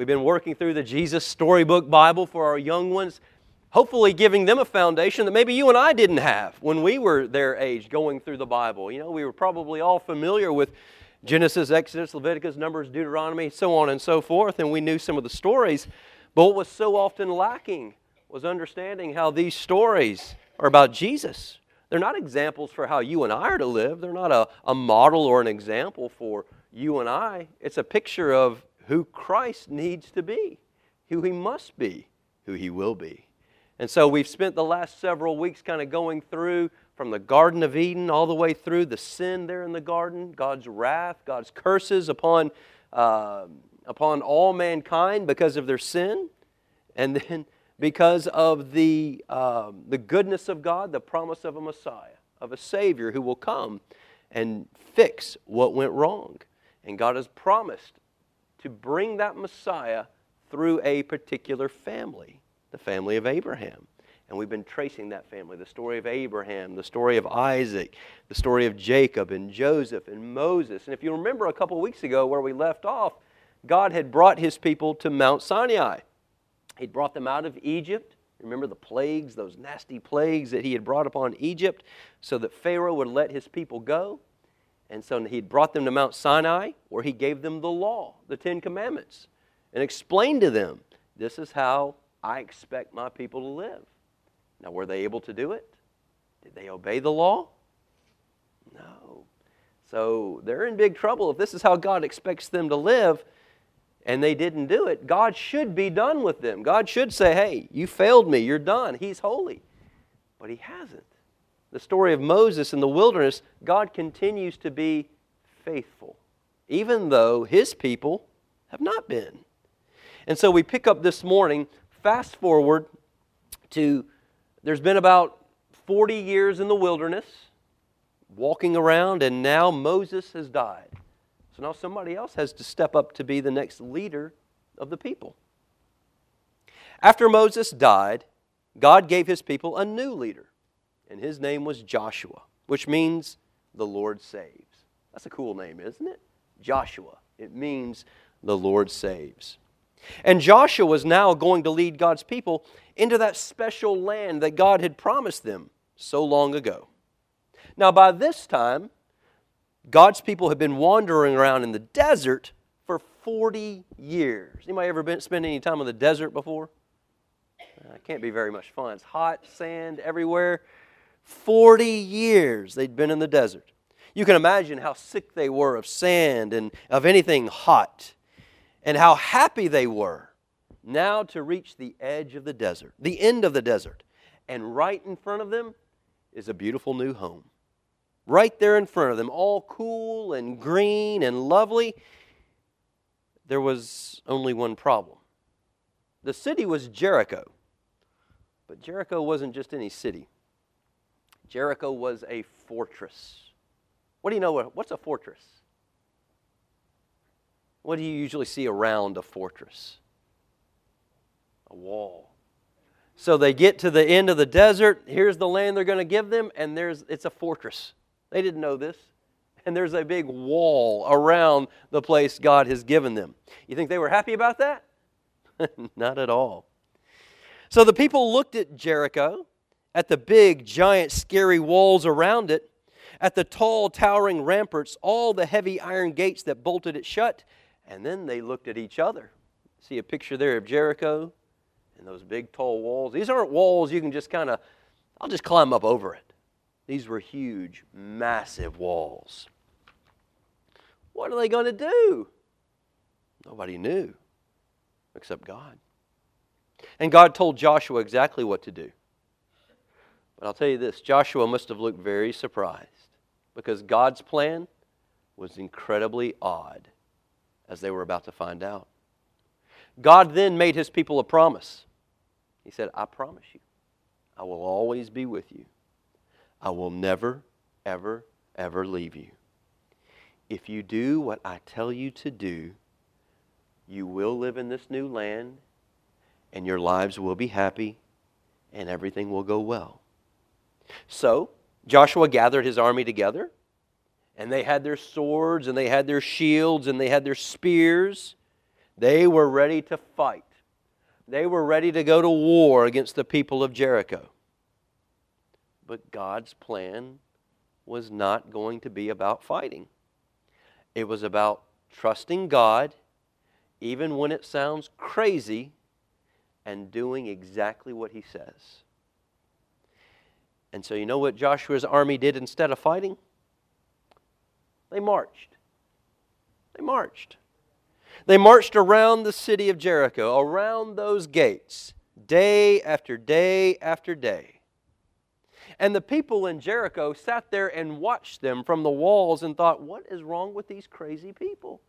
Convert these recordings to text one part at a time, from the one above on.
We've been working through the Jesus Storybook Bible for our young ones, hopefully giving them a foundation that maybe you and I didn't have when we were their age going through the Bible. You know, we were probably all familiar with Genesis, Exodus, Leviticus, Numbers, Deuteronomy, so on and so forth, and we knew some of the stories. But what was so often lacking was understanding how these stories are about Jesus. They're not examples for how you and I are to live. They're not a, a model or an example for you and I. It's a picture of who Christ needs to be, who he must be, who he will be. And so we've spent the last several weeks kind of going through from the Garden of Eden all the way through the sin there in the garden, God's wrath, God's curses upon, uh, upon all mankind because of their sin, and then because of the, um, the goodness of God, the promise of a Messiah, of a Savior who will come and fix what went wrong. And God has promised to bring that Messiah through a particular family, the family of Abraham. And we've been tracing that family the story of Abraham, the story of Isaac, the story of Jacob and Joseph and Moses. And if you remember a couple weeks ago where we left off, God had brought his people to Mount Sinai. He'd brought them out of Egypt. Remember the plagues, those nasty plagues that he had brought upon Egypt, so that Pharaoh would let his people go. And so he'd brought them to Mount Sinai, where he gave them the law, the Ten Commandments, and explained to them, This is how I expect my people to live. Now, were they able to do it? Did they obey the law? No. So they're in big trouble. If this is how God expects them to live, and they didn't do it, God should be done with them. God should say, hey, you failed me, you're done. He's holy. But He hasn't. The story of Moses in the wilderness, God continues to be faithful, even though His people have not been. And so we pick up this morning, fast forward to there's been about 40 years in the wilderness, walking around, and now Moses has died. So now somebody else has to step up to be the next leader of the people. After Moses died, God gave his people a new leader, and his name was Joshua, which means the Lord saves. That's a cool name, isn't it? Joshua. It means the Lord saves. And Joshua was now going to lead God's people into that special land that God had promised them so long ago. Now, by this time, God's people had been wandering around in the desert for 40 years. Anybody ever been spend any time in the desert before? Uh, it can't be very much fun. It's hot, sand everywhere. 40 years they'd been in the desert. You can imagine how sick they were of sand and of anything hot, and how happy they were now to reach the edge of the desert, the end of the desert. And right in front of them is a beautiful new home right there in front of them, all cool and green and lovely. There was only one problem. The city was Jericho. But Jericho wasn't just any city, Jericho was a fortress. What do you know? What's a fortress? What do you usually see around a fortress? A wall. So they get to the end of the desert. Here's the land they're going to give them, and there's it's a fortress. They didn't know this. And there's a big wall around the place God has given them. You think they were happy about that? Not at all. So the people looked at Jericho, at the big, giant, scary walls around it, at the tall, towering ramparts, all the heavy iron gates that bolted it shut, and then they looked at each other. See a picture there of Jericho and those big, tall walls. These aren't walls you can just kind of, I'll just climb up over it. These were huge, massive walls. What are they going to do? Nobody knew except God. And God told Joshua exactly what to do. But I'll tell you this Joshua must have looked very surprised because God's plan was incredibly odd, as they were about to find out. God then made his people a promise. He said, I promise you, I will always be with you. I will never, ever, ever leave you. If you do what I tell you to do, you will live in this new land, and your lives will be happy, and everything will go well. So, Joshua gathered his army together, and they had their swords, and they had their shields, and they had their spears. They were ready to fight. They were ready to go to war against the people of Jericho. But God's plan was not going to be about fighting. It was about trusting God, even when it sounds crazy, and doing exactly what He says. And so, you know what Joshua's army did instead of fighting? They marched. They marched. They marched around the city of Jericho, around those gates, day after day after day. And the people in Jericho sat there and watched them from the walls and thought, what is wrong with these crazy people?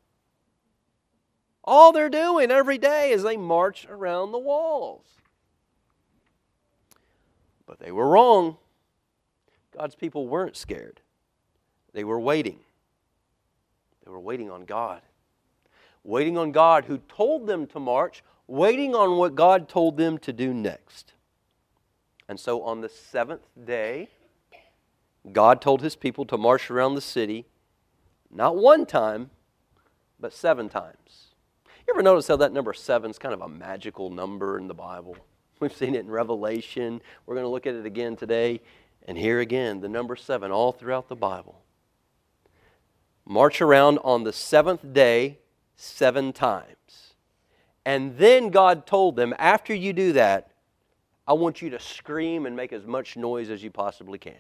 All they're doing every day is they march around the walls. But they were wrong. God's people weren't scared, they were waiting. They were waiting on God. Waiting on God who told them to march, waiting on what God told them to do next. And so on the seventh day, God told his people to march around the city, not one time, but seven times. You ever notice how that number seven is kind of a magical number in the Bible? We've seen it in Revelation. We're going to look at it again today. And here again, the number seven all throughout the Bible. March around on the seventh day seven times. And then God told them, after you do that, I want you to scream and make as much noise as you possibly can.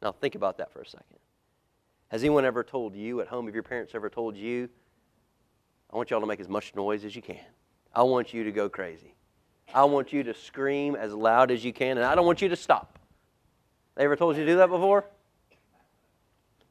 Now, think about that for a second. Has anyone ever told you at home, have your parents ever told you, I want y'all to make as much noise as you can? I want you to go crazy. I want you to scream as loud as you can, and I don't want you to stop. They ever told you to do that before?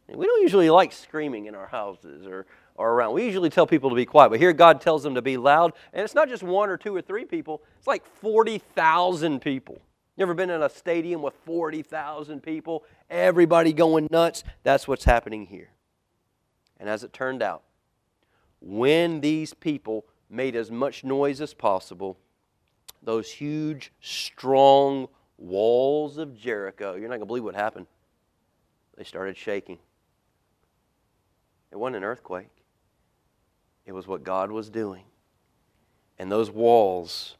We don't usually like screaming in our houses or, or around. We usually tell people to be quiet, but here God tells them to be loud. And it's not just one or two or three people, it's like 40,000 people. You ever been in a stadium with 40,000 people? Everybody going nuts? That's what's happening here. And as it turned out, when these people made as much noise as possible, those huge, strong walls of Jericho, you're not going to believe what happened. They started shaking. It wasn't an earthquake, it was what God was doing. And those walls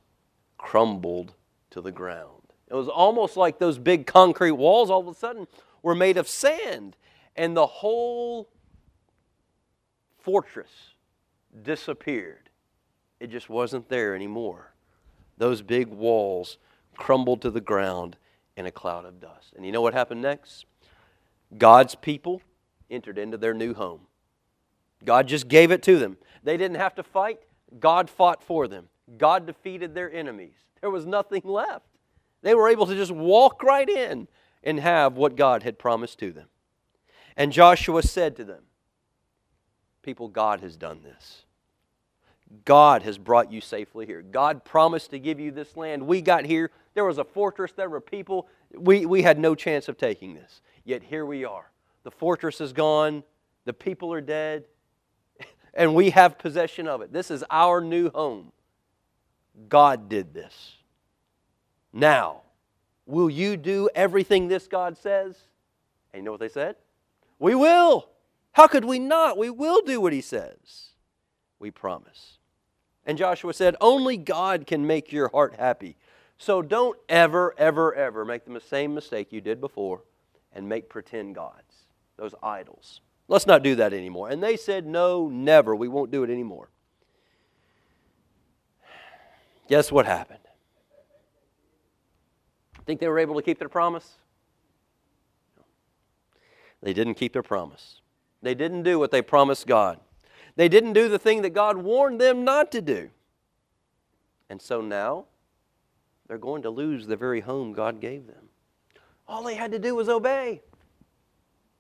crumbled to the ground. It was almost like those big concrete walls all of a sudden were made of sand, and the whole fortress disappeared. It just wasn't there anymore. Those big walls crumbled to the ground in a cloud of dust. And you know what happened next? God's people entered into their new home. God just gave it to them. They didn't have to fight, God fought for them. God defeated their enemies. There was nothing left. They were able to just walk right in and have what God had promised to them. And Joshua said to them, People, God has done this. God has brought you safely here. God promised to give you this land. We got here. There was a fortress, there were people. We, we had no chance of taking this. Yet here we are. The fortress is gone, the people are dead, and we have possession of it. This is our new home. God did this. Now, will you do everything this God says? And you know what they said? We will. How could we not? We will do what He says. We promise. And Joshua said, Only God can make your heart happy. So don't ever, ever, ever make the same mistake you did before and make pretend gods, those idols. Let's not do that anymore. And they said, No, never. We won't do it anymore. Guess what happened? Think they were able to keep their promise? They didn't keep their promise. They didn't do what they promised God. They didn't do the thing that God warned them not to do. And so now they're going to lose the very home God gave them. All they had to do was obey.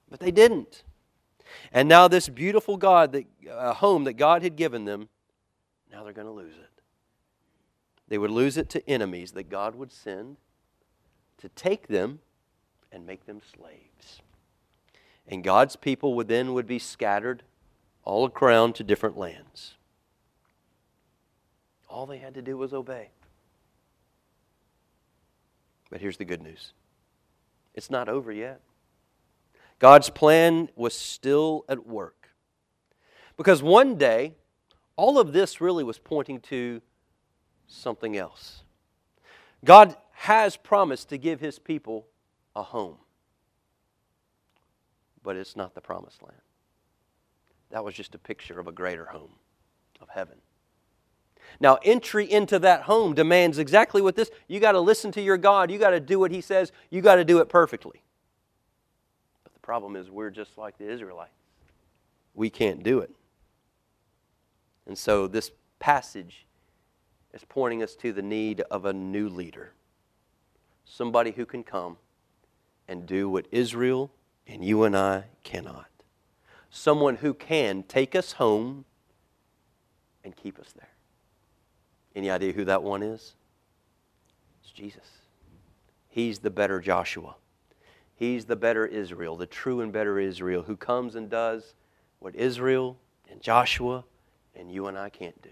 But they didn't. And now, this beautiful God, that, uh, home that God had given them, now they're going to lose it. They would lose it to enemies that God would send to take them and make them slaves. And God's people would then would be scattered all around to different lands. All they had to do was obey. But here's the good news it's not over yet. God's plan was still at work. Because one day, all of this really was pointing to something else. God has promised to give his people a home, but it's not the promised land. That was just a picture of a greater home, of heaven. Now, entry into that home demands exactly what this you got to listen to your God, you got to do what He says, you got to do it perfectly. But the problem is, we're just like the Israelites. We can't do it. And so, this passage is pointing us to the need of a new leader somebody who can come and do what Israel and you and I cannot. Someone who can take us home and keep us there. Any idea who that one is? It's Jesus. He's the better Joshua. He's the better Israel, the true and better Israel, who comes and does what Israel and Joshua and you and I can't do.